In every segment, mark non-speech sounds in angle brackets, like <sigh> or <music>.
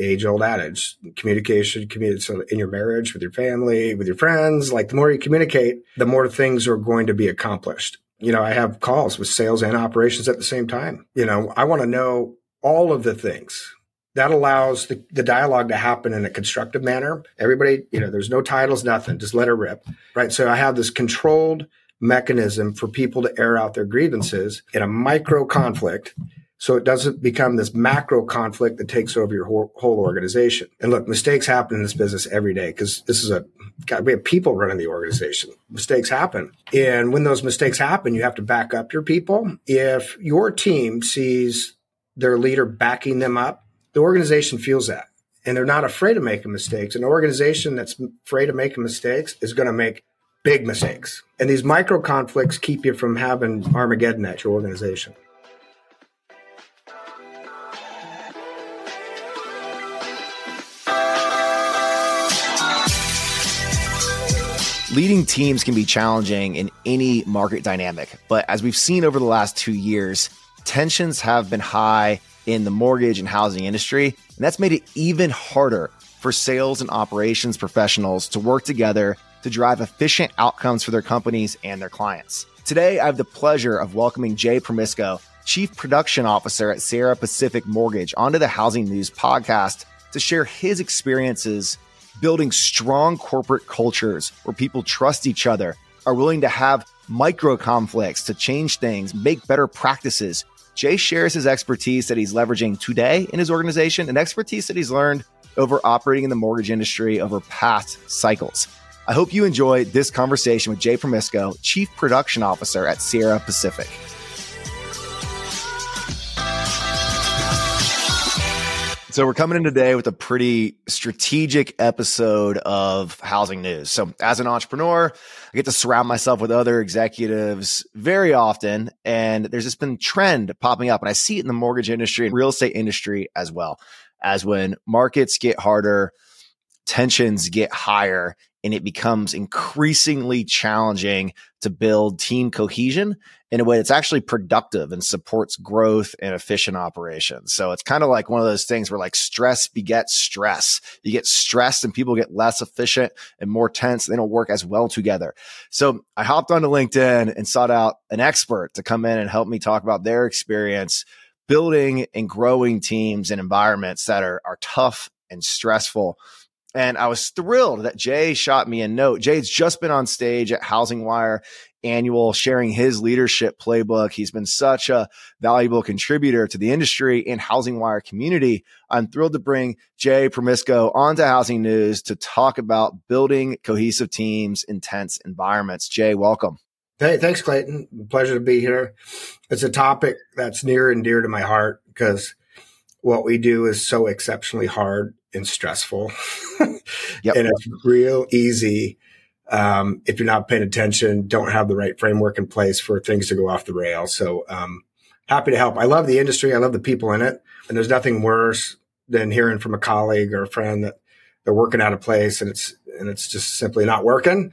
the age old adage communication, communicate so in your marriage, with your family, with your friends. Like the more you communicate, the more things are going to be accomplished. You know, I have calls with sales and operations at the same time. You know, I want to know all of the things that allows the, the dialogue to happen in a constructive manner. Everybody, you know, there's no titles, nothing, just let it rip. Right. So I have this controlled mechanism for people to air out their grievances in a micro conflict so it doesn't become this macro conflict that takes over your whole, whole organization. And look, mistakes happen in this business every day because this is a, God, we have people running the organization. Mistakes happen. And when those mistakes happen, you have to back up your people. If your team sees their leader backing them up, the organization feels that. And they're not afraid of making mistakes. An organization that's afraid of making mistakes is going to make big mistakes. And these micro conflicts keep you from having Armageddon at your organization. Leading teams can be challenging in any market dynamic, but as we've seen over the last two years, tensions have been high in the mortgage and housing industry, and that's made it even harder for sales and operations professionals to work together to drive efficient outcomes for their companies and their clients. Today, I have the pleasure of welcoming Jay Promisco, Chief Production Officer at Sierra Pacific Mortgage, onto the Housing News podcast to share his experiences building strong corporate cultures where people trust each other, are willing to have micro conflicts to change things, make better practices. Jay shares his expertise that he's leveraging today in his organization and expertise that he's learned over operating in the mortgage industry over past cycles. I hope you enjoy this conversation with Jay Promisco, Chief Production Officer at Sierra Pacific. So we're coming in today with a pretty strategic episode of housing news. So as an entrepreneur, I get to surround myself with other executives very often. And there's just been trend popping up and I see it in the mortgage industry and real estate industry as well as when markets get harder, tensions get higher and it becomes increasingly challenging to build team cohesion in a way that's actually productive and supports growth and efficient operations. So it's kind of like one of those things where like stress begets stress. You get stressed and people get less efficient and more tense. They don't work as well together. So I hopped onto LinkedIn and sought out an expert to come in and help me talk about their experience building and growing teams and environments that are, are tough and stressful and I was thrilled that Jay shot me a note. Jay's just been on stage at Housing Wire annual sharing his leadership playbook. He's been such a valuable contributor to the industry and Housing Wire community. I'm thrilled to bring Jay Promisco onto Housing News to talk about building cohesive teams intense environments. Jay, welcome. Hey, thanks, Clayton. Pleasure to be here. It's a topic that's near and dear to my heart because what we do is so exceptionally hard and stressful. <laughs> yep. And it's real easy um, if you're not paying attention, don't have the right framework in place for things to go off the rail. So um, happy to help. I love the industry. I love the people in it. And there's nothing worse than hearing from a colleague or a friend that they're working out of place and it's and it's just simply not working.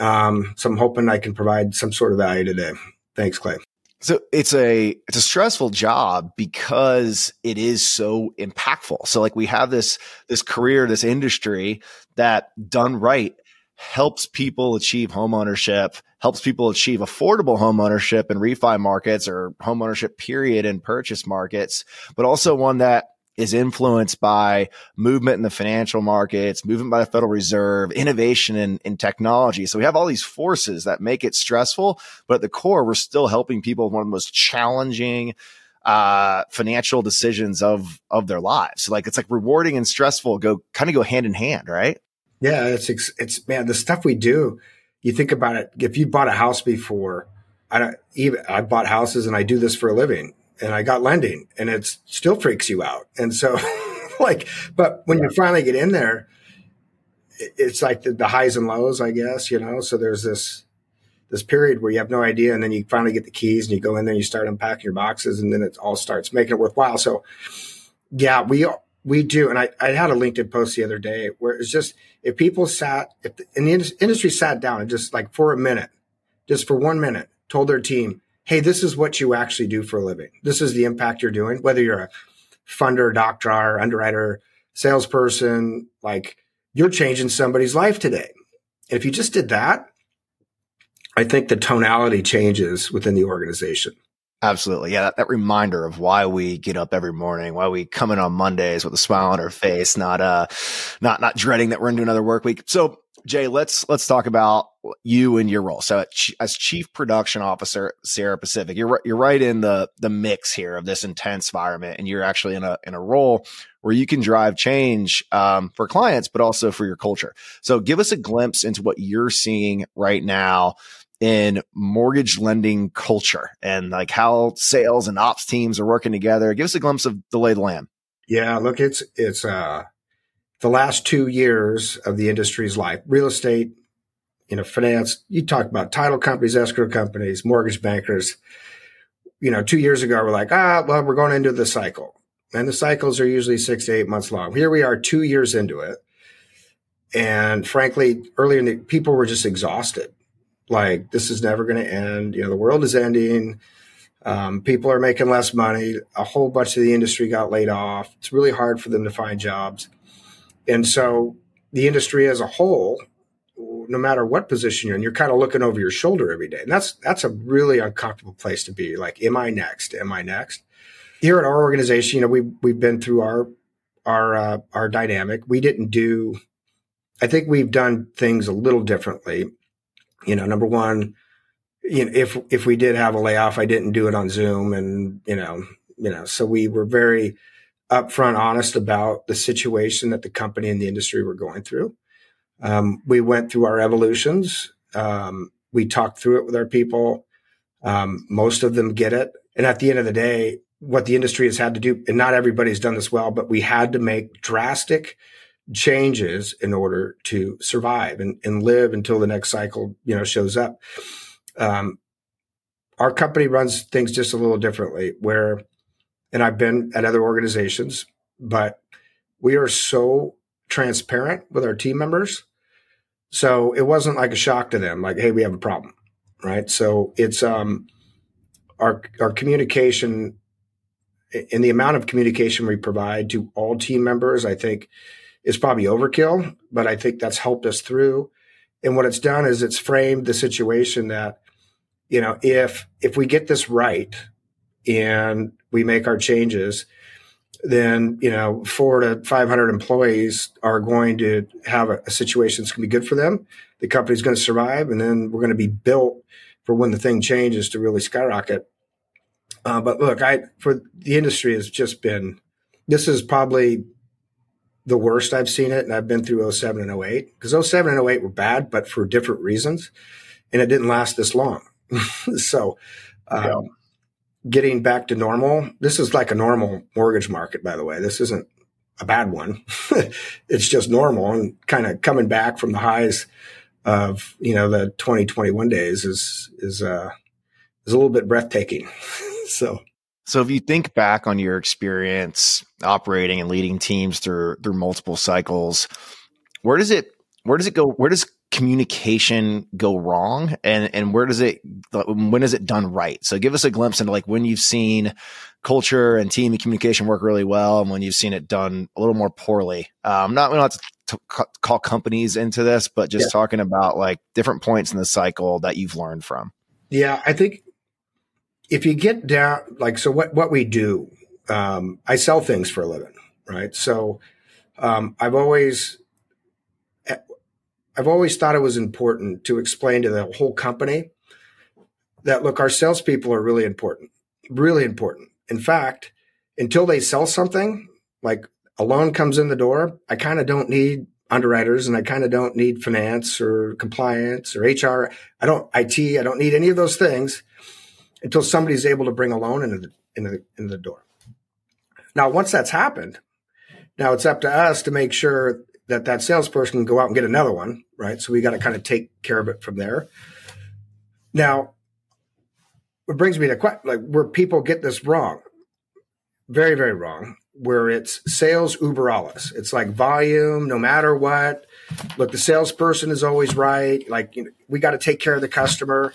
Um, so I'm hoping I can provide some sort of value today. Thanks, Clay. So it's a it's a stressful job because it is so impactful. So like we have this this career, this industry that done right helps people achieve homeownership, helps people achieve affordable homeownership in refi markets or homeownership period in purchase markets, but also one that is influenced by movement in the financial markets, movement by the Federal Reserve, innovation in, in technology. So we have all these forces that make it stressful, but at the core, we're still helping people with one of the most challenging uh, financial decisions of of their lives. So like it's like rewarding and stressful go kind of go hand in hand, right? Yeah, it's it's man, the stuff we do. You think about it. If you bought a house before, I don't even I bought houses and I do this for a living and I got lending and it still freaks you out. And so <laughs> like, but when you finally get in there, it's like the, the, highs and lows, I guess, you know? So there's this, this period where you have no idea. And then you finally get the keys and you go in there and you start unpacking your boxes and then it all starts making it worthwhile. So yeah, we, we do. And I, I had a LinkedIn post the other day where it's just, if people sat, if the, and the industry sat down and just like for a minute, just for one minute, told their team, hey, this is what you actually do for a living. This is the impact you're doing, whether you're a funder, doctor, or underwriter, salesperson, like you're changing somebody's life today. And if you just did that, I think the tonality changes within the organization. Absolutely. Yeah. That, that, reminder of why we get up every morning, why we come in on Mondays with a smile on our face, not, uh, not, not dreading that we're into another work week. So Jay, let's, let's talk about you and your role. So as chief production officer, Sierra Pacific, you're, you're right in the, the mix here of this intense environment. And you're actually in a, in a role where you can drive change, um, for clients, but also for your culture. So give us a glimpse into what you're seeing right now in mortgage lending culture and like how sales and ops teams are working together. Give us a glimpse of the lay of the land. Yeah, look, it's it's uh the last two years of the industry's life. Real estate, you know, finance, you talk about title companies, escrow companies, mortgage bankers. You know, two years ago, we're like, ah, well, we're going into the cycle. And the cycles are usually six to eight months long. Here we are two years into it. And frankly, earlier in the people were just exhausted like this is never going to end. You know, the world is ending. Um, people are making less money. A whole bunch of the industry got laid off. It's really hard for them to find jobs. And so the industry as a whole, no matter what position you're in, you're kind of looking over your shoulder every day. And that's that's a really uncomfortable place to be. Like, am I next? Am I next? Here at our organization, you know, we we've been through our our uh, our dynamic. We didn't do I think we've done things a little differently you know, number one, you know, if if we did have a layoff, I didn't do it on Zoom, and you know, you know, so we were very upfront, honest about the situation that the company and the industry were going through. Um, we went through our evolutions. Um, we talked through it with our people. Um, most of them get it, and at the end of the day, what the industry has had to do, and not everybody's done this well, but we had to make drastic changes in order to survive and, and live until the next cycle, you know, shows up. Um, our company runs things just a little differently where, and I've been at other organizations, but we are so transparent with our team members. So it wasn't like a shock to them, like, Hey, we have a problem. Right. So it's, um, our, our communication and the amount of communication we provide to all team members, I think is probably overkill, but I think that's helped us through. And what it's done is it's framed the situation that, you know, if if we get this right and we make our changes, then you know four to five hundred employees are going to have a, a situation that's going to be good for them. The company's going to survive, and then we're going to be built for when the thing changes to really skyrocket. Uh, but look, I for the industry has just been. This is probably the worst I've seen it, and I've been through 07 and 08 because 07 and 08 were bad, but for different reasons, and it didn't last this long. <laughs> so, um. Getting back to normal, this is like a normal mortgage market, by the way. This isn't a bad one. <laughs> it's just normal and kind of coming back from the highs of you know the 2021 days is is uh is a little bit breathtaking. <laughs> so so if you think back on your experience operating and leading teams through through multiple cycles, where does it where does it go where does communication go wrong and and where does it when is it done right? So give us a glimpse into like when you've seen culture and team and communication work really well and when you've seen it done a little more poorly. Um not we don't have to t- call companies into this, but just yeah. talking about like different points in the cycle that you've learned from. Yeah, I think if you get down, like, so what, what we do, um, I sell things for a living, right? So, um, I've always, I've always thought it was important to explain to the whole company that look, our salespeople are really important, really important. In fact, until they sell something, like a loan comes in the door, I kind of don't need underwriters and I kind of don't need finance or compliance or HR. I don't IT. I don't need any of those things until somebody's able to bring a loan into the, into the, into the door. Now, once that's happened, now it's up to us to make sure that that salesperson can go out and get another one, right? So we got to kind of take care of it from there. Now, it brings me to like where people get this wrong, very very wrong. Where it's sales uber alles. It's like volume, no matter what. Look, the salesperson is always right. Like you know, we got to take care of the customer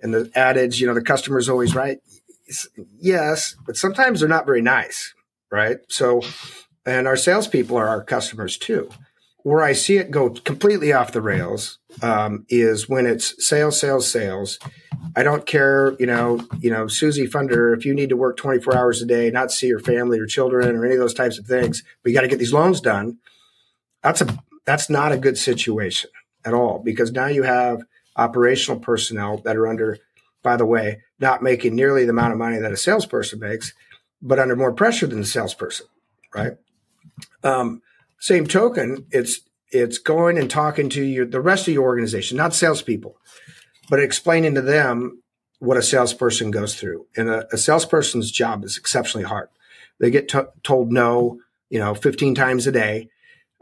and the adage, you know, the customer's always right. Yes, but sometimes they're not very nice, right? So and our salespeople are our customers too. Where I see it go completely off the rails um, is when it's sales, sales, sales. I don't care, you know, you know, Susie Funder, if you need to work 24 hours a day, not see your family or children or any of those types of things, but you got to get these loans done. That's a that's not a good situation at all because now you have operational personnel that are under, by the way, not making nearly the amount of money that a salesperson makes, but under more pressure than the salesperson, right? Um, same token, it's it's going and talking to your the rest of your organization, not salespeople, but explaining to them what a salesperson goes through. And a, a salesperson's job is exceptionally hard. They get told no, you know, 15 times a day.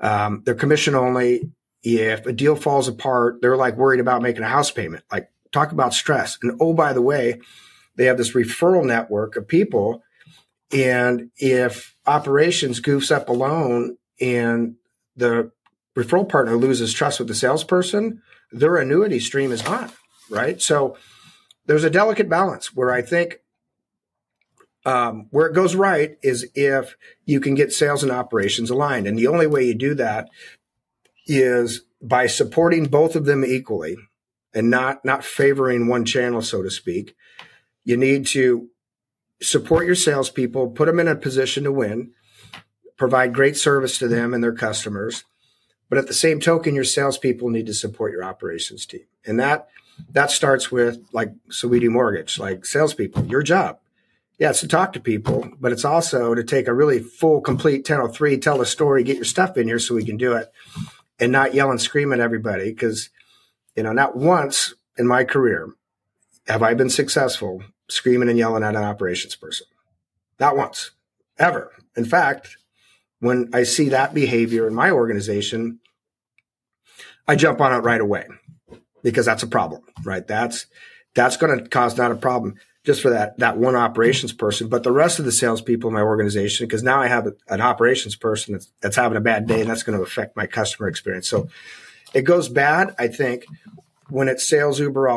Um, they're commission only. If a deal falls apart, they're like worried about making a house payment. Like talk about stress. And oh, by the way, they have this referral network of people. And if operations goofs up alone and the referral partner loses trust with the salesperson, their annuity stream is gone, right? So there's a delicate balance where I think um, where it goes right is if you can get sales and operations aligned. And the only way you do that is by supporting both of them equally and not, not favoring one channel, so to speak. You need to support your salespeople, put them in a position to win, provide great service to them and their customers. But at the same token, your salespeople need to support your operations team. And that that starts with like so we do mortgage, like salespeople, your job. Yeah, it's to talk to people, but it's also to take a really full, complete 1003, tell a story, get your stuff in here so we can do it and not yell and scream at everybody. Cause, you know, not once in my career have I been successful screaming and yelling at an operations person. Not once, ever. In fact, when I see that behavior in my organization, I jump on it right away because that's a problem, right? That's that's going to cause not a problem just for that that one operations person, but the rest of the salespeople in my organization, because now I have an operations person that's, that's having a bad day, and that's going to affect my customer experience. So it goes bad, I think, when it's sales uber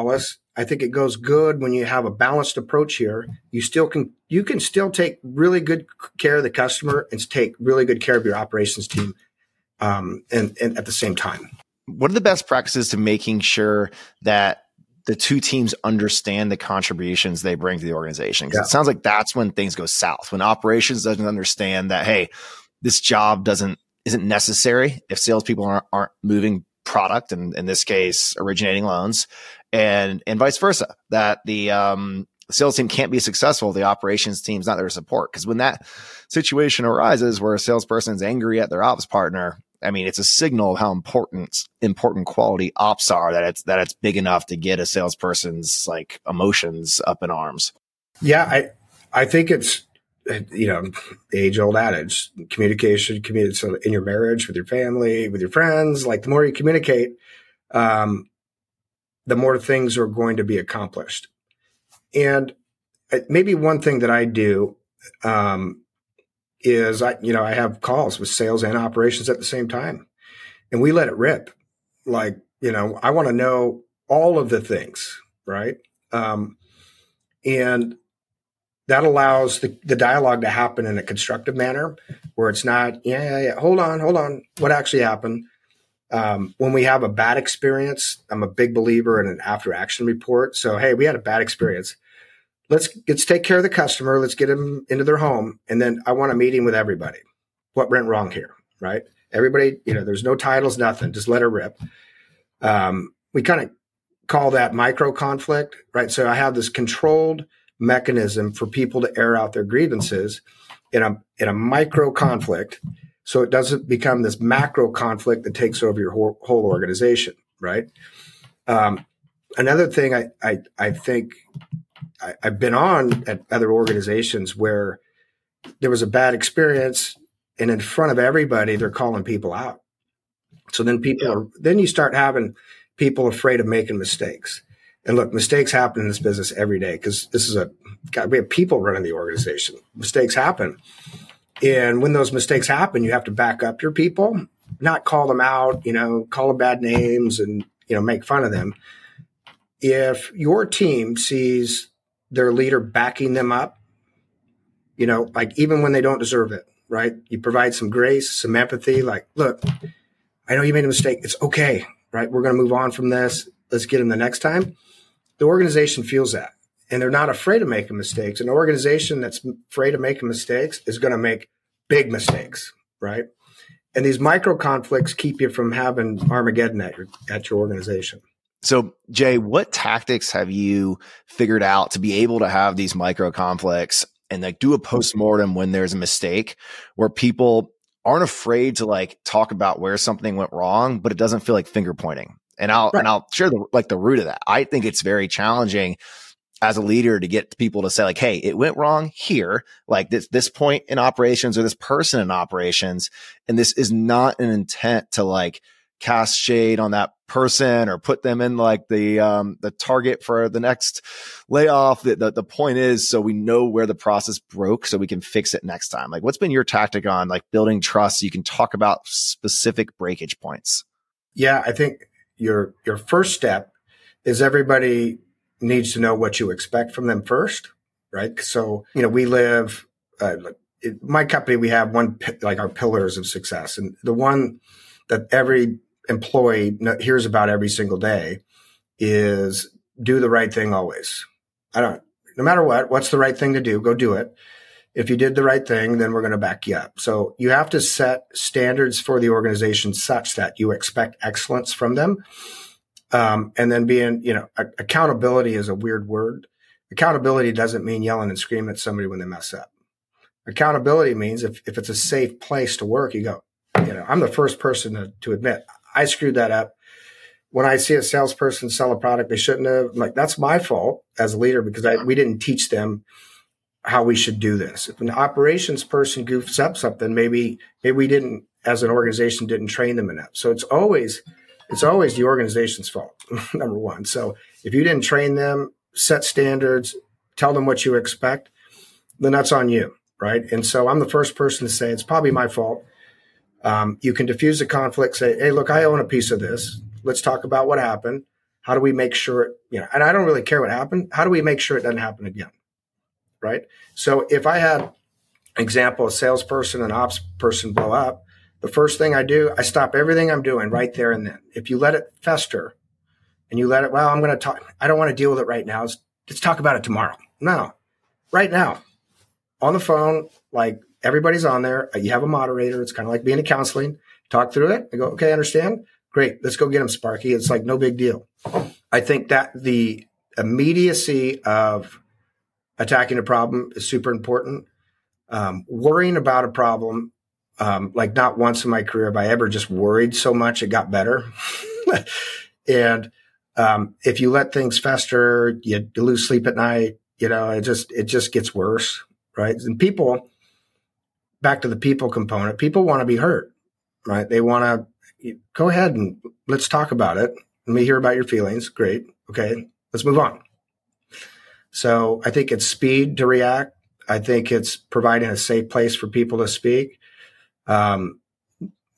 I think it goes good when you have a balanced approach here. You still can you can still take really good care of the customer and take really good care of your operations team, um, and, and at the same time. What are the best practices to making sure that the two teams understand the contributions they bring to the organization? Because yeah. it sounds like that's when things go south. When operations doesn't understand that, hey, this job doesn't isn't necessary if salespeople aren't, aren't moving product and in this case originating loans and and vice versa. That the um, sales team can't be successful, the operations team's not to support. Because when that situation arises where a salesperson is angry at their ops partner, I mean, it's a signal of how important important quality ops are. That it's that it's big enough to get a salesperson's like emotions up in arms. Yeah, I I think it's you know age old adage communication communicate so in your marriage with your family with your friends like the more you communicate um, the more things are going to be accomplished. And uh, maybe one thing that I do um, is I, you know, I have calls with sales and operations at the same time, and we let it rip. Like, you know, I want to know all of the things, right? Um, and that allows the, the dialogue to happen in a constructive manner where it's not, yeah, yeah, yeah, hold on, hold on, what actually happened? Um, when we have a bad experience, I'm a big believer in an after action report. So, hey, we had a bad experience. Let's let's take care of the customer. Let's get them into their home, and then I want a meeting with everybody. What went wrong here, right? Everybody, you know, there's no titles, nothing. Just let her rip. Um, we kind of call that micro conflict, right? So I have this controlled mechanism for people to air out their grievances in a in a micro conflict so it doesn't become this macro conflict that takes over your whole, whole organization, right? Um, another thing I, I, I think I, have been on at other organizations where there was a bad experience and in front of everybody, they're calling people out. So then people yeah. are, then you start having people afraid of making mistakes. And look, mistakes happen in this business every day because this is a, God, we have people running the organization. Mistakes happen. And when those mistakes happen, you have to back up your people, not call them out, you know, call them bad names and, you know, make fun of them. If your team sees their leader backing them up, you know, like even when they don't deserve it, right? You provide some grace, some empathy, like, look, I know you made a mistake. It's okay, right? We're going to move on from this. Let's get them the next time. The organization feels that and they're not afraid of making mistakes. An organization that's afraid of making mistakes is going to make big mistakes, right? And these micro conflicts keep you from having Armageddon at your at your organization. So, Jay, what tactics have you figured out to be able to have these micro conflicts and like do a post-mortem when there's a mistake where people aren't afraid to like talk about where something went wrong, but it doesn't feel like finger pointing. And I'll right. and I'll share the like the root of that. I think it's very challenging as a leader to get people to say like, Hey, it went wrong here, like this, this point in operations or this person in operations. And this is not an intent to like cast shade on that person or put them in like the, um, the target for the next layoff. The, the, the point is, so we know where the process broke so we can fix it next time. Like what's been your tactic on like building trust? So you can talk about specific breakage points. Yeah. I think your, your first step is everybody needs to know what you expect from them first, right? So, you know, we live, uh, it, my company, we have one, like our pillars of success. And the one that every employee hears about every single day is do the right thing always. I don't, no matter what, what's the right thing to do? Go do it. If you did the right thing, then we're going to back you up. So you have to set standards for the organization such that you expect excellence from them um, and then being, you know, accountability is a weird word. Accountability doesn't mean yelling and screaming at somebody when they mess up. Accountability means if, if it's a safe place to work, you go, you know, I'm the first person to, to admit I screwed that up. When I see a salesperson sell a product they shouldn't have, I'm like, that's my fault as a leader because I, we didn't teach them how we should do this. If an operations person goofs up something, maybe, maybe we didn't, as an organization, didn't train them enough. So it's always, it's always the organization's fault, <laughs> number one. So if you didn't train them, set standards, tell them what you expect, then that's on you, right? And so I'm the first person to say it's probably my fault. Um, you can diffuse the conflict, say, hey, look, I own a piece of this. Let's talk about what happened. How do we make sure it, you know, and I don't really care what happened. How do we make sure it doesn't happen again? Right. So if I had example, a salesperson and ops person blow up, the first thing I do, I stop everything I'm doing right there and then. If you let it fester and you let it, well, I'm going to talk, I don't want to deal with it right now. Let's, let's talk about it tomorrow. No, right now on the phone, like everybody's on there. Uh, you have a moderator. It's kind of like being in counseling. Talk through it. I go, okay, I understand. Great. Let's go get him, Sparky. It's like no big deal. I think that the immediacy of attacking a problem is super important. Um, worrying about a problem um, like not once in my career have I ever just worried so much it got better. <laughs> and um, if you let things fester, you, lose sleep at night. You know, it just it just gets worse, right? And people, back to the people component, people want to be heard, right? They want to go ahead and let's talk about it. Let me hear about your feelings. Great. Okay, let's move on. So I think it's speed to react. I think it's providing a safe place for people to speak. Um,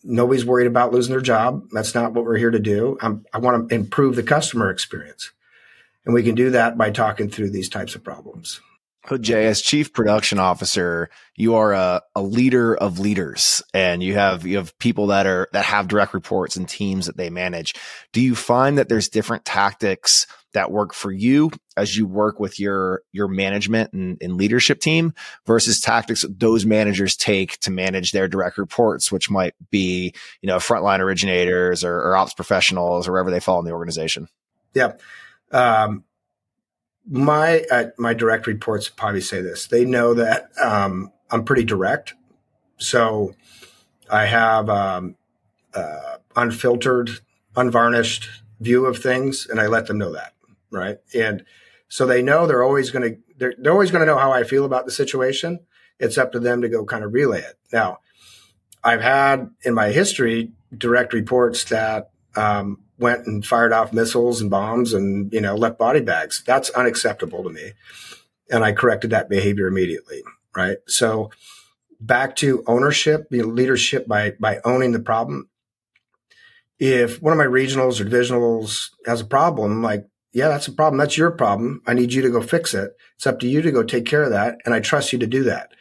nobody's worried about losing their job. That's not what we're here to do. I'm, i want to improve the customer experience. And we can do that by talking through these types of problems. So Jay, as chief production officer, you are a, a leader of leaders and you have, you have people that are, that have direct reports and teams that they manage. Do you find that there's different tactics that work for you as you work with your your management and, and, leadership team versus tactics those managers take to manage their direct reports, which might be you know frontline originators or, or ops professionals or wherever they fall in the organization. Yeah. Um, my uh, my direct reports probably say this. They know that um, I'm pretty direct, so I have um, uh, unfiltered, unvarnished view of things, and I let them know that right? And so they know they're always going to they're, they're always going to know how I feel about the situation. It's up to them to go kind of relay it. Now, I've had in my history direct reports that um, went and fired off missiles and bombs and you know left body bags. That's unacceptable to me, and I corrected that behavior immediately. Right. So back to ownership, you know, leadership by by owning the problem. If one of my regionals or divisionals has a problem, like yeah, that's a problem. That's your problem. I need you to go fix it. It's up to you to go take care of that. And I trust you to do that.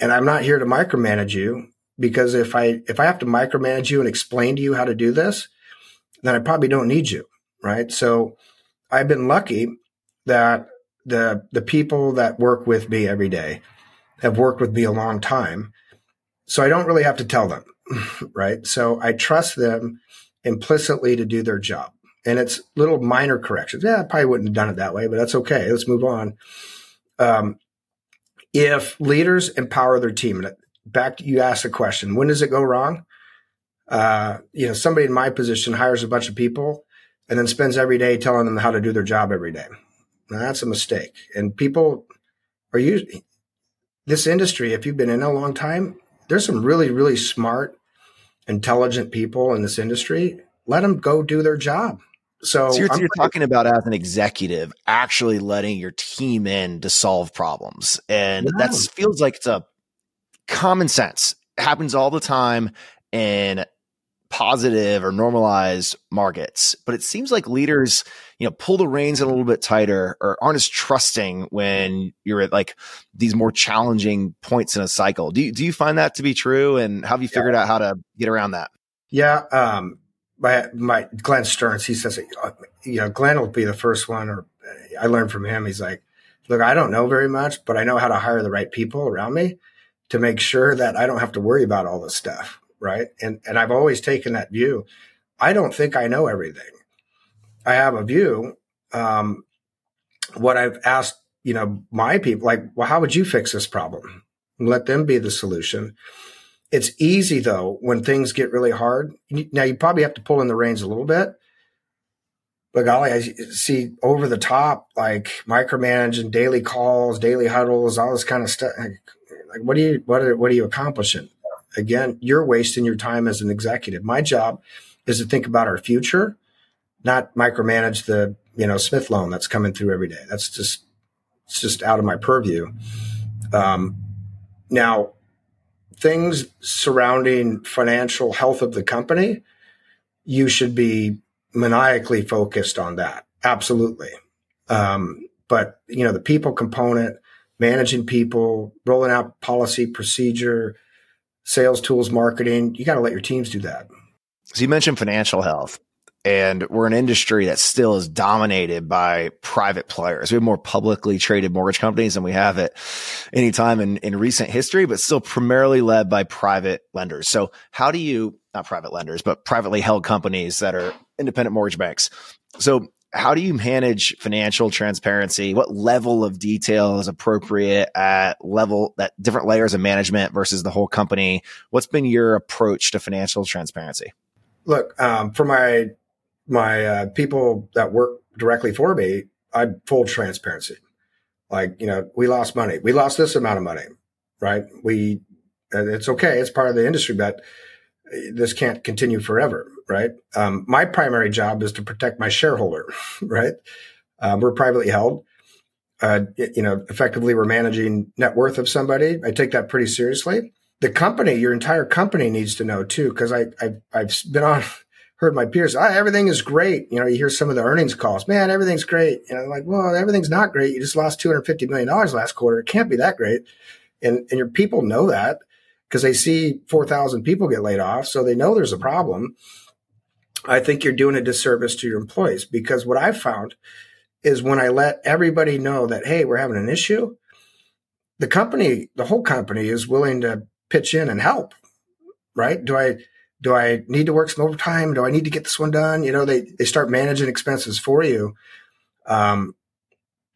And I'm not here to micromanage you because if I if I have to micromanage you and explain to you how to do this, then I probably don't need you, right? So I've been lucky that the the people that work with me every day have worked with me a long time. So I don't really have to tell them, <laughs> right? So I trust them implicitly to do their job. And it's little minor corrections. Yeah, I probably wouldn't have done it that way, but that's okay. Let's move on. Um, if leaders empower their team, back you asked a question, when does it go wrong? Uh, you know, somebody in my position hires a bunch of people and then spends every day telling them how to do their job every day. Now, that's a mistake. And people are usually this industry, if you've been in a long time, there's some really, really smart, intelligent people in this industry. Let them go do their job. So, so you're, you're talking about as an executive actually letting your team in to solve problems, and yeah. that feels like it's a common sense. It happens all the time in positive or normalized markets, but it seems like leaders, you know, pull the reins a little bit tighter or aren't as trusting when you're at like these more challenging points in a cycle. Do you, do you find that to be true? And how have you figured yeah. out how to get around that? Yeah. Um, my, my Glenn Stearns, he says, you know, Glenn will be the first one, or I learned from him. He's like, look, I don't know very much, but I know how to hire the right people around me to make sure that I don't have to worry about all this stuff. Right. And, and I've always taken that view. I don't think I know everything. I have a view. Um, what I've asked, you know, my people, like, well, how would you fix this problem? Let them be the solution. It's easy though when things get really hard. Now you probably have to pull in the reins a little bit. But golly, I see over the top like micromanaging daily calls, daily huddles, all this kind of stuff. Like, what do you what are what are you accomplishing? Again, you're wasting your time as an executive. My job is to think about our future, not micromanage the you know Smith loan that's coming through every day. That's just it's just out of my purview. Um, now, things surrounding financial health of the company, you should be maniacally focused on that. Absolutely. Um, but you know, the people component, managing people, rolling out policy, procedure, sales tools, marketing, you got to let your teams do that. So you mentioned financial health and we're an industry that still is dominated by private players. We have more publicly traded mortgage companies than we have at any time in, in recent history, but still primarily led by private lenders. So how do you, not private lenders, but privately held companies that are independent mortgage banks. So how do you manage financial transparency? What level of detail is appropriate at level that different layers of management versus the whole company? What's been your approach to financial transparency? Look, um, for my my uh, people that work directly for me, I full transparency. Like, you know, we lost money. We lost this amount of money, right? We, it's okay. It's part of the industry, but this can't continue forever, right? Um, my primary job is to protect my shareholder, <laughs> right? Um, we're privately held. Uh, you know, effectively, we're managing net worth of somebody. I take that pretty seriously. The company, your entire company needs to know too, because I, I, I've been on heard my peers, ah, everything is great. You know, you hear some of the earnings calls, man, everything's great. And I'm like, well, everything's not great. You just lost $250 million last quarter. It can't be that great. And, and your people know that because they see 4,000 people get laid off. So they know there's a problem. I think you're doing a disservice to your employees because what I've found is when I let everybody know that, hey, we're having an issue, the company, the whole company is willing to pitch in and help, right? Do I, do I need to work some overtime? Do I need to get this one done? You know, they, they start managing expenses for you. Um,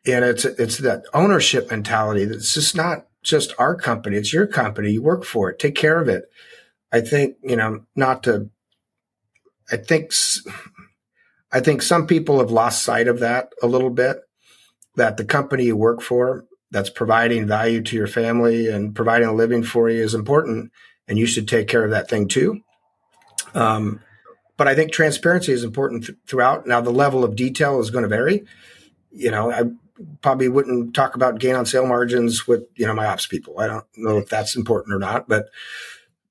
and it's, it's that ownership mentality that's just not just our company. It's your company. You work for it. Take care of it. I think, you know, not to, I think, I think some people have lost sight of that a little bit, that the company you work for that's providing value to your family and providing a living for you is important. And you should take care of that thing too. Um, but I think transparency is important th- throughout. Now, the level of detail is going to vary. You know, I probably wouldn't talk about gain on sale margins with you know my ops people. I don't know if that's important or not, but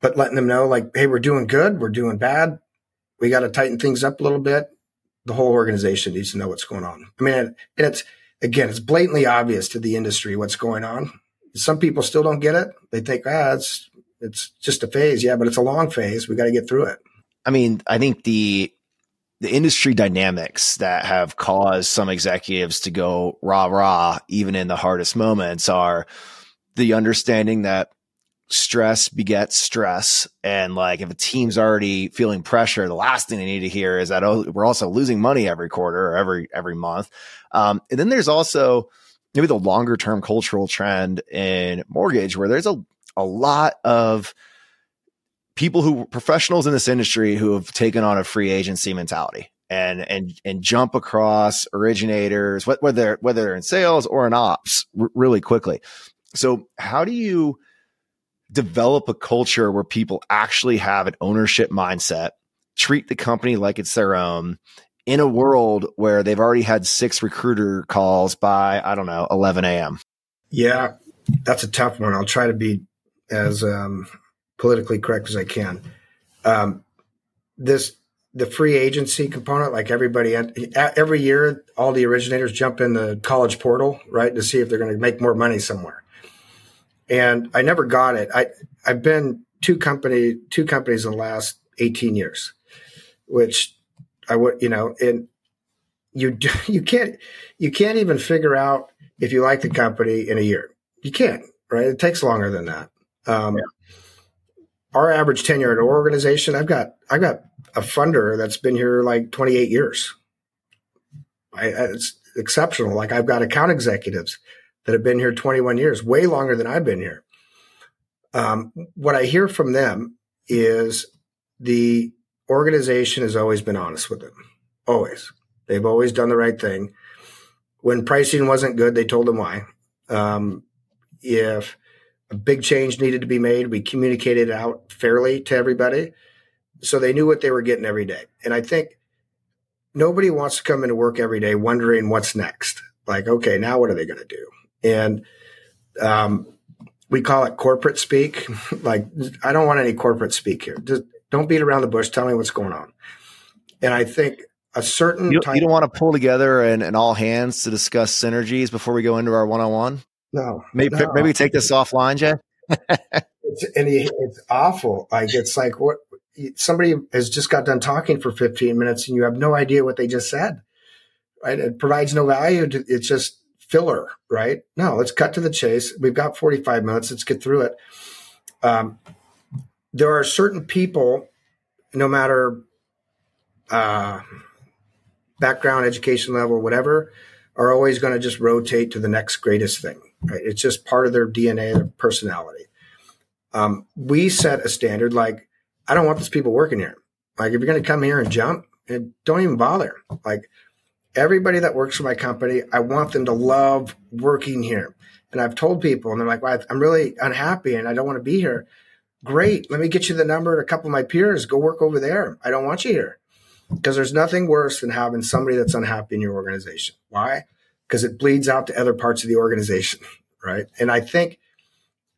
but letting them know like, hey, we're doing good, we're doing bad, we got to tighten things up a little bit. The whole organization needs to know what's going on. I mean, and it's again, it's blatantly obvious to the industry what's going on. some people still don't get it. They think, ah, it's it's just a phase. Yeah, but it's a long phase. We got to get through it. I mean, I think the the industry dynamics that have caused some executives to go rah rah even in the hardest moments are the understanding that stress begets stress. And like if a team's already feeling pressure the last thing they need to hear is that oh we're also losing money every quarter or every every month. Um, and then there's also maybe the longer term cultural trend in mortgage where there's a, a lot of people who professionals in this industry who have taken on a free agency mentality and and and jump across originators whether whether they're in sales or in ops r- really quickly so how do you develop a culture where people actually have an ownership mindset treat the company like it's their own in a world where they've already had six recruiter calls by, I don't know, 11 a.m.? Yeah, that's a tough one. I'll try to be as um, politically correct as I can. Um, this the free agency component, like everybody, every year, all the originators jump in the college portal, right, to see if they're going to make more money somewhere. And I never got it. I I've been two company two companies in the last eighteen years, which I would, you know, and you <laughs> you can't you can't even figure out if you like the company in a year. You can't, right? It takes longer than that. Um, yeah. Our average tenure at an organization, I've got I've got a funder that's been here like 28 years. I, it's exceptional. Like I've got account executives that have been here 21 years, way longer than I've been here. Um, what I hear from them is the organization has always been honest with them. Always. They've always done the right thing. When pricing wasn't good, they told them why. Um, if a big change needed to be made, we communicated out fairly to everybody. So they knew what they were getting every day. And I think nobody wants to come into work every day wondering what's next. Like, okay, now what are they going to do? And um, we call it corporate speak. <laughs> like, I don't want any corporate speak here. Just don't beat around the bush. Tell me what's going on. And I think a certain you, you don't want to pull together and, and all hands to discuss synergies before we go into our one on one. No, maybe no. maybe take this offline, Jay. it's, and he, it's awful. Like it's like what somebody has just got done talking for 15 minutes and you have no idea what they just said. Right? It provides no value. To, it's just filler, right? No, let's cut to the chase. We've got 45 minutes. Let's get through it. Um, there are certain people, no matter uh, background, education level, whatever, are always going to just rotate to the next greatest thing. Right? It's just part of their DNA, their personality. Um, we set a standard like, I don't want these people working here. Like, if you're going to come here and jump, and don't even bother. Like, everybody that works for my company, I want them to love working here. And I've told people, and they're like, well, I'm really unhappy and I don't want to be here. Great. Let me get you the number of a couple of my peers. Go work over there. I don't want you here. Because there's nothing worse than having somebody that's unhappy in your organization. Why? Because it bleeds out to other parts of the organization. Right. And I think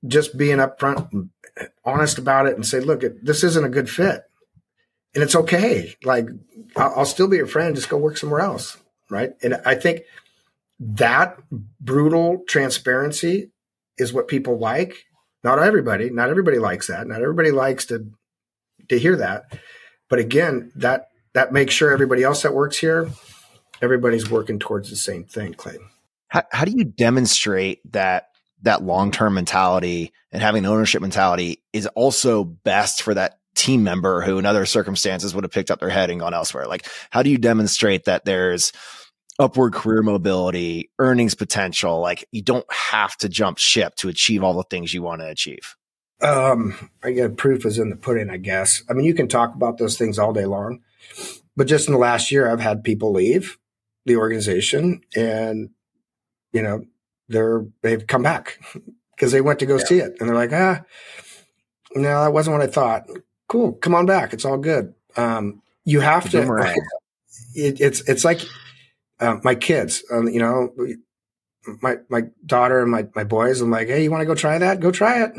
just being upfront honest about it and say, look, this isn't a good fit. And it's okay. Like, I'll, I'll still be your friend. Just go work somewhere else. Right. And I think that brutal transparency is what people like not everybody, not everybody likes that. Not everybody likes to to hear that. But again, that that makes sure everybody else that works here, everybody's working towards the same thing, Clay. How, how do you demonstrate that that long term mentality and having an ownership mentality is also best for that team member who in other circumstances would have picked up their head and gone elsewhere? Like, how do you demonstrate that there's upward career mobility, earnings potential. Like you don't have to jump ship to achieve all the things you want to achieve. Um, I get proof is in the pudding, I guess. I mean, you can talk about those things all day long, but just in the last year, I've had people leave the organization and, you know, they're, they've come back <laughs> because they went to go yeah. see it and they're like, ah, no, that wasn't what I thought. Cool. Come on back. It's all good. Um, you have to, <laughs> it, it's, it's like, uh, my kids, um, you know, my my daughter and my my boys. I'm like, hey, you want to go try that? Go try it.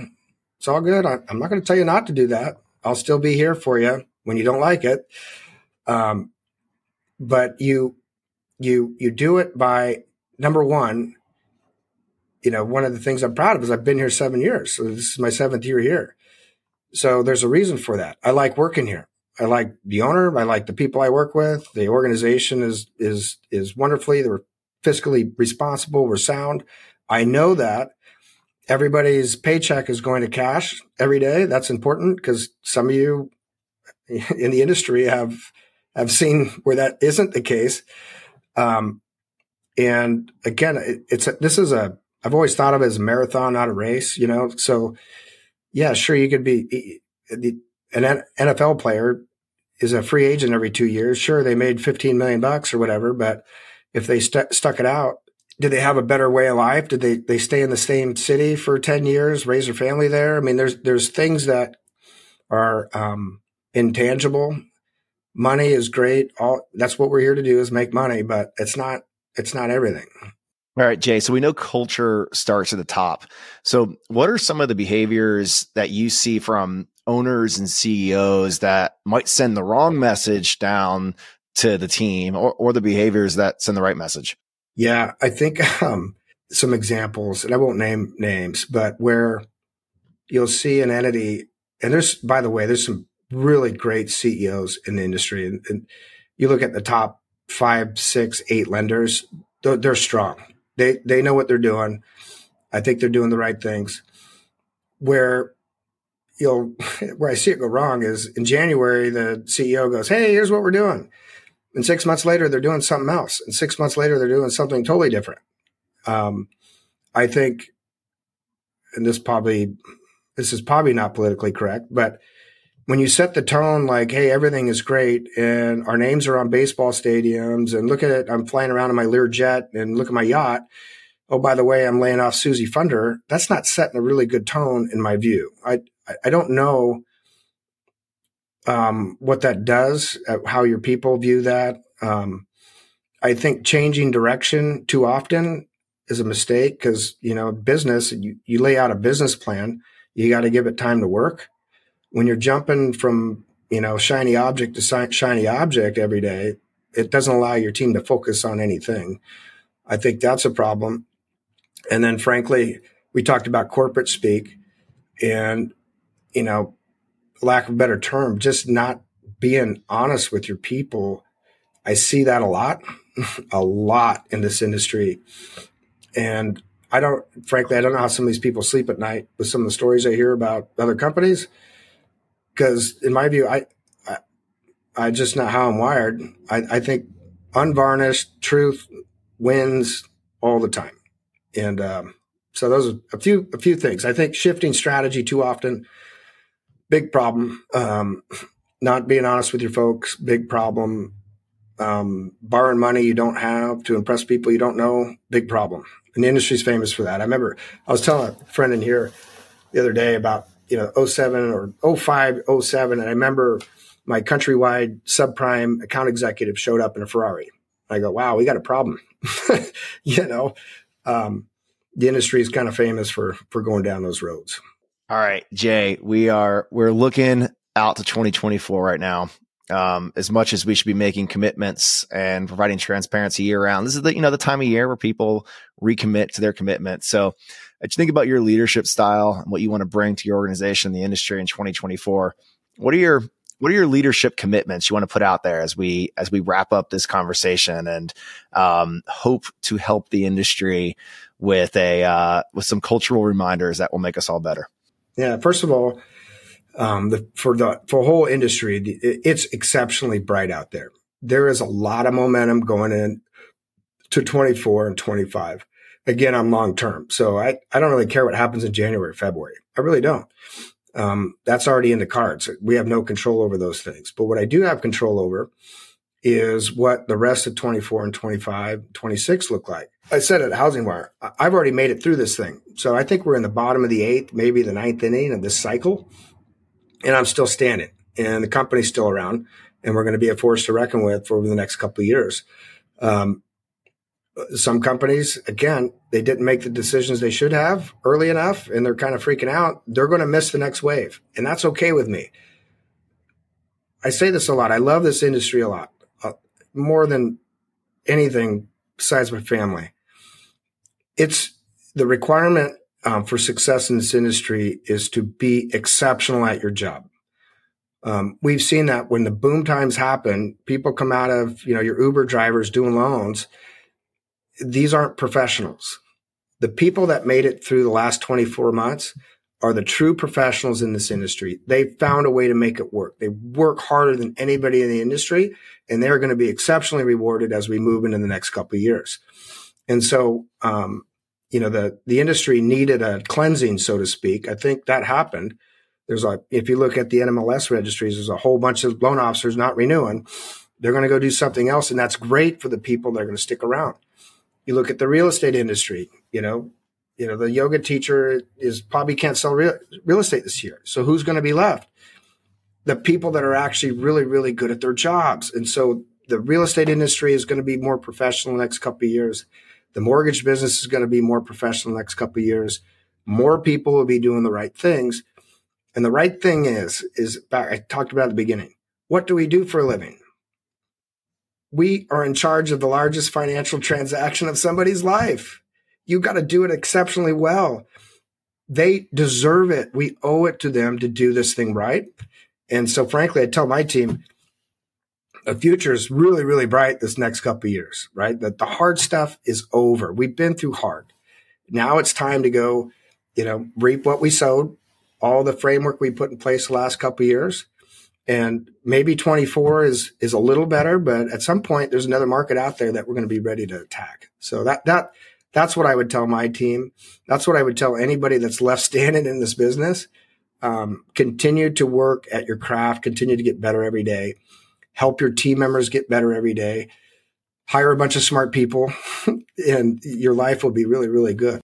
It's all good. I, am not going to tell you not to do that. I'll still be here for you when you don't like it. Um, but you you you do it by number one. you know, one of the things I'm proud of is I've been here seven years. So this is my seventh year here. So there's a reason for that. I like working here. I like the owner. I like the people I work with. The organization is is is wonderfully. They're fiscally responsible. We're sound. I know that everybody's paycheck is going to cash every day. That's important because some of you <laughs> in the industry have have seen where that isn't the case. Um, and again, it, it's a, this is a I've always thought of it as a marathon, not a race. You know, so yeah, sure, you could be an NFL player is a free agent every two years. Sure, they made 15 million bucks or whatever, but if they st- stuck it out, did they have a better way of life? Did they they stay in the same city for 10 years, raise their family there? I mean, there's there's things that are um, intangible. Money is great. All that's what we're here to do is make money, but it's not it's not everything. All right, Jay. So we know culture starts at the top. So what are some of the behaviors that you see from owners and CEOs that might send the wrong message down to the team or, or the behaviors that send the right message? Yeah, I think <laughs> um, some examples, and I won't name names, but where you'll see an entity, and there's, by the way, there's some really great CEOs in the industry. And, and you look at the top five, six, eight lenders, they're, they're strong. They, they know what they're doing. I think they're doing the right things. Where you'll <laughs> where I see it go wrong is in January the CEO goes, "Hey, here's what we're doing," and six months later they're doing something else, and six months later they're doing something totally different. Um, I think, and this probably this is probably not politically correct, but when you set the tone like, "Hey, everything is great," and our names are on baseball stadiums, and look at it, I'm flying around in my Lear jet, and look at my yacht. Oh, by the way, I'm laying off Susie Funder. That's not setting a really good tone in my view. I I don't know um, what that does, uh, how your people view that. Um, I think changing direction too often is a mistake because you know business. You, you lay out a business plan, you got to give it time to work. When you're jumping from you know shiny object to shiny object every day, it doesn't allow your team to focus on anything. I think that's a problem. And then, frankly, we talked about corporate speak, and you know, lack of a better term, just not being honest with your people. I see that a lot, <laughs> a lot in this industry. And I don't, frankly, I don't know how some of these people sleep at night with some of the stories I hear about other companies. Because in my view, I, I, I just not how I'm wired. I, I think unvarnished truth wins all the time. And, um, so those are a few, a few things. I think shifting strategy too often big problem. Um, not being honest with your folks, big problem. Um, borrowing money you don't have to impress people you don't know, big problem. And the industry's famous for that. I remember I was telling a friend in here the other day about, you know, 07 or 05, 07. And I remember my countrywide subprime account executive showed up in a Ferrari. I go, wow, we got a problem. <laughs> you know, um, the industry is kind of famous for, for going down those roads. All right, Jay, we are we're looking out to 2024 right now. Um, as much as we should be making commitments and providing transparency year round, this is the you know the time of year where people recommit to their commitment. So, as you think about your leadership style and what you want to bring to your organization, the industry in 2024, what are your what are your leadership commitments you want to put out there as we as we wrap up this conversation and um, hope to help the industry with a uh, with some cultural reminders that will make us all better? Yeah, first of all, um, the, for the for whole industry, it's exceptionally bright out there. There is a lot of momentum going in to 24 and 25. Again, I'm long term, so I I don't really care what happens in January, February. I really don't. Um, that's already in the cards. We have no control over those things. But what I do have control over is what the rest of 24 and 25, 26 look like. I said at Housing Wire, I've already made it through this thing. So I think we're in the bottom of the eighth, maybe the ninth inning of this cycle. And I'm still standing and the company's still around and we're going to be a force to reckon with for the next couple of years. Um, some companies, again, they didn't make the decisions they should have early enough and they're kind of freaking out. They're going to miss the next wave. And that's okay with me. I say this a lot. I love this industry a lot, uh, more than anything besides my family it's the requirement um, for success in this industry is to be exceptional at your job. Um, we've seen that when the boom times happen, people come out of, you know, your Uber drivers doing loans. These aren't professionals. The people that made it through the last 24 months are the true professionals in this industry. They found a way to make it work. They work harder than anybody in the industry and they're going to be exceptionally rewarded as we move into the next couple of years. And so, um, you know, the, the industry needed a cleansing, so to speak. I think that happened. There's a, if you look at the NMLS registries, there's a whole bunch of loan officers not renewing. They're going to go do something else. And that's great for the people that are going to stick around. You look at the real estate industry, you know, you know, the yoga teacher is probably can't sell real, real estate this year. So who's going to be left? The people that are actually really, really good at their jobs. And so the real estate industry is going to be more professional the next couple of years. The mortgage business is going to be more professional next couple of years. More people will be doing the right things. And the right thing is, is back, I talked about at the beginning. What do we do for a living? We are in charge of the largest financial transaction of somebody's life you got to do it exceptionally well. They deserve it. We owe it to them to do this thing right. And so, frankly, I tell my team, the future is really, really bright this next couple years, right? That the hard stuff is over. We've been through hard. Now it's time to go, you know, reap what we sowed, all the framework we put in place the last couple years. And maybe 24 is, is a little better, but at some point there's another market out there that we're going to be ready to attack. So that, that, that's what I would tell my team. That's what I would tell anybody that's left standing in this business. Um, continue to work at your craft, continue to get better every day, help your team members get better every day, hire a bunch of smart people, <laughs> and your life will be really, really good.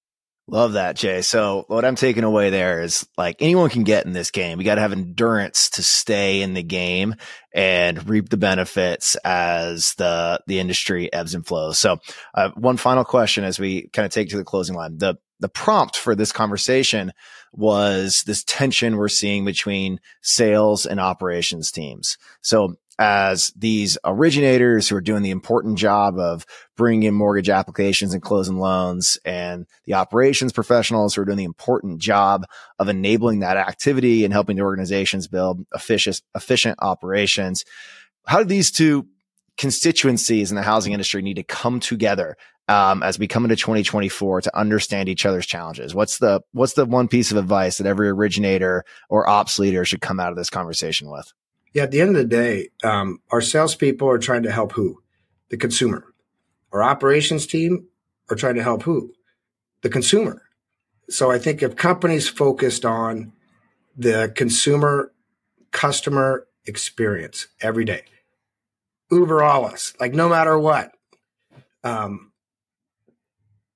Love that, Jay. So what I'm taking away there is like anyone can get in this game. You got to have endurance to stay in the game and reap the benefits as the the industry ebbs and flows. So, uh, one final question as we kind of take to the closing line. The the prompt for this conversation was this tension we're seeing between sales and operations teams. So as these originators who are doing the important job of bringing in mortgage applications and closing loans and the operations professionals who are doing the important job of enabling that activity and helping the organizations build efficient, efficient operations. How do these two constituencies in the housing industry need to come together um, as we come into 2024 to understand each other's challenges? What's the what's the one piece of advice that every originator or ops leader should come out of this conversation with? Yeah, at the end of the day, um, our salespeople are trying to help who? The consumer. Our operations team are trying to help who? The consumer. So I think if companies focused on the consumer customer experience every day, Uber alles, like no matter what, um,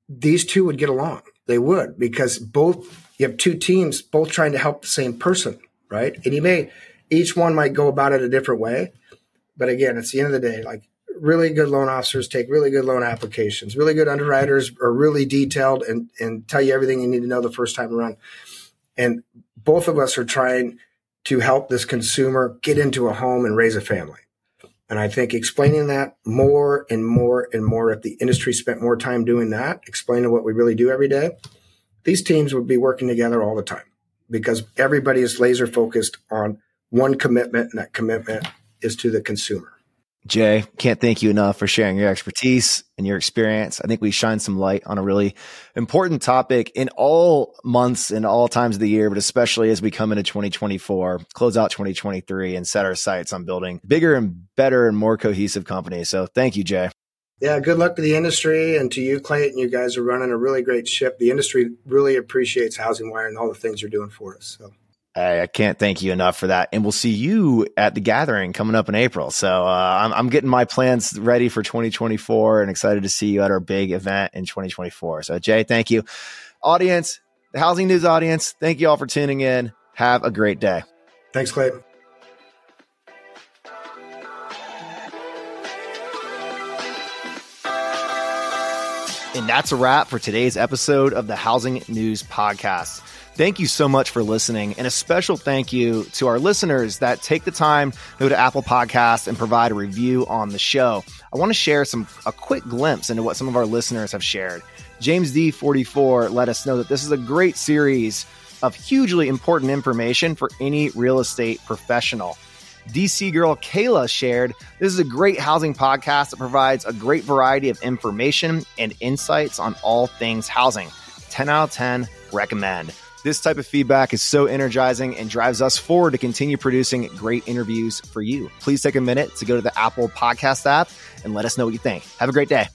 these two would get along. They would because both you have two teams both trying to help the same person, right? And you may each one might go about it a different way. But again, it's the end of the day. Like really good loan officers take really good loan applications. Really good underwriters are really detailed and, and tell you everything you need to know the first time around. And both of us are trying to help this consumer get into a home and raise a family. And I think explaining that more and more and more, if the industry spent more time doing that, explaining what we really do every day, these teams would be working together all the time because everybody is laser focused on one commitment, and that commitment is to the consumer. Jay, can't thank you enough for sharing your expertise and your experience. I think we shine some light on a really important topic in all months and all times of the year, but especially as we come into 2024, close out 2023 and set our sights on building bigger and better and more cohesive companies. So thank you, Jay. Yeah, good luck to the industry and to you, Clayton. You guys are running a really great ship. The industry really appreciates Housing Wire and all the things you're doing for us. So I, I can't thank you enough for that. And we'll see you at the gathering coming up in April. So uh, I'm, I'm getting my plans ready for 2024 and excited to see you at our big event in 2024. So, Jay, thank you. Audience, the Housing News audience, thank you all for tuning in. Have a great day. Thanks, Clay. And that's a wrap for today's episode of the Housing News Podcast. Thank you so much for listening. And a special thank you to our listeners that take the time to go to Apple Podcasts and provide a review on the show. I want to share some a quick glimpse into what some of our listeners have shared. James D44 let us know that this is a great series of hugely important information for any real estate professional. DC girl Kayla shared this is a great housing podcast that provides a great variety of information and insights on all things housing. 10 out of 10 recommend. This type of feedback is so energizing and drives us forward to continue producing great interviews for you. Please take a minute to go to the Apple Podcast app and let us know what you think. Have a great day.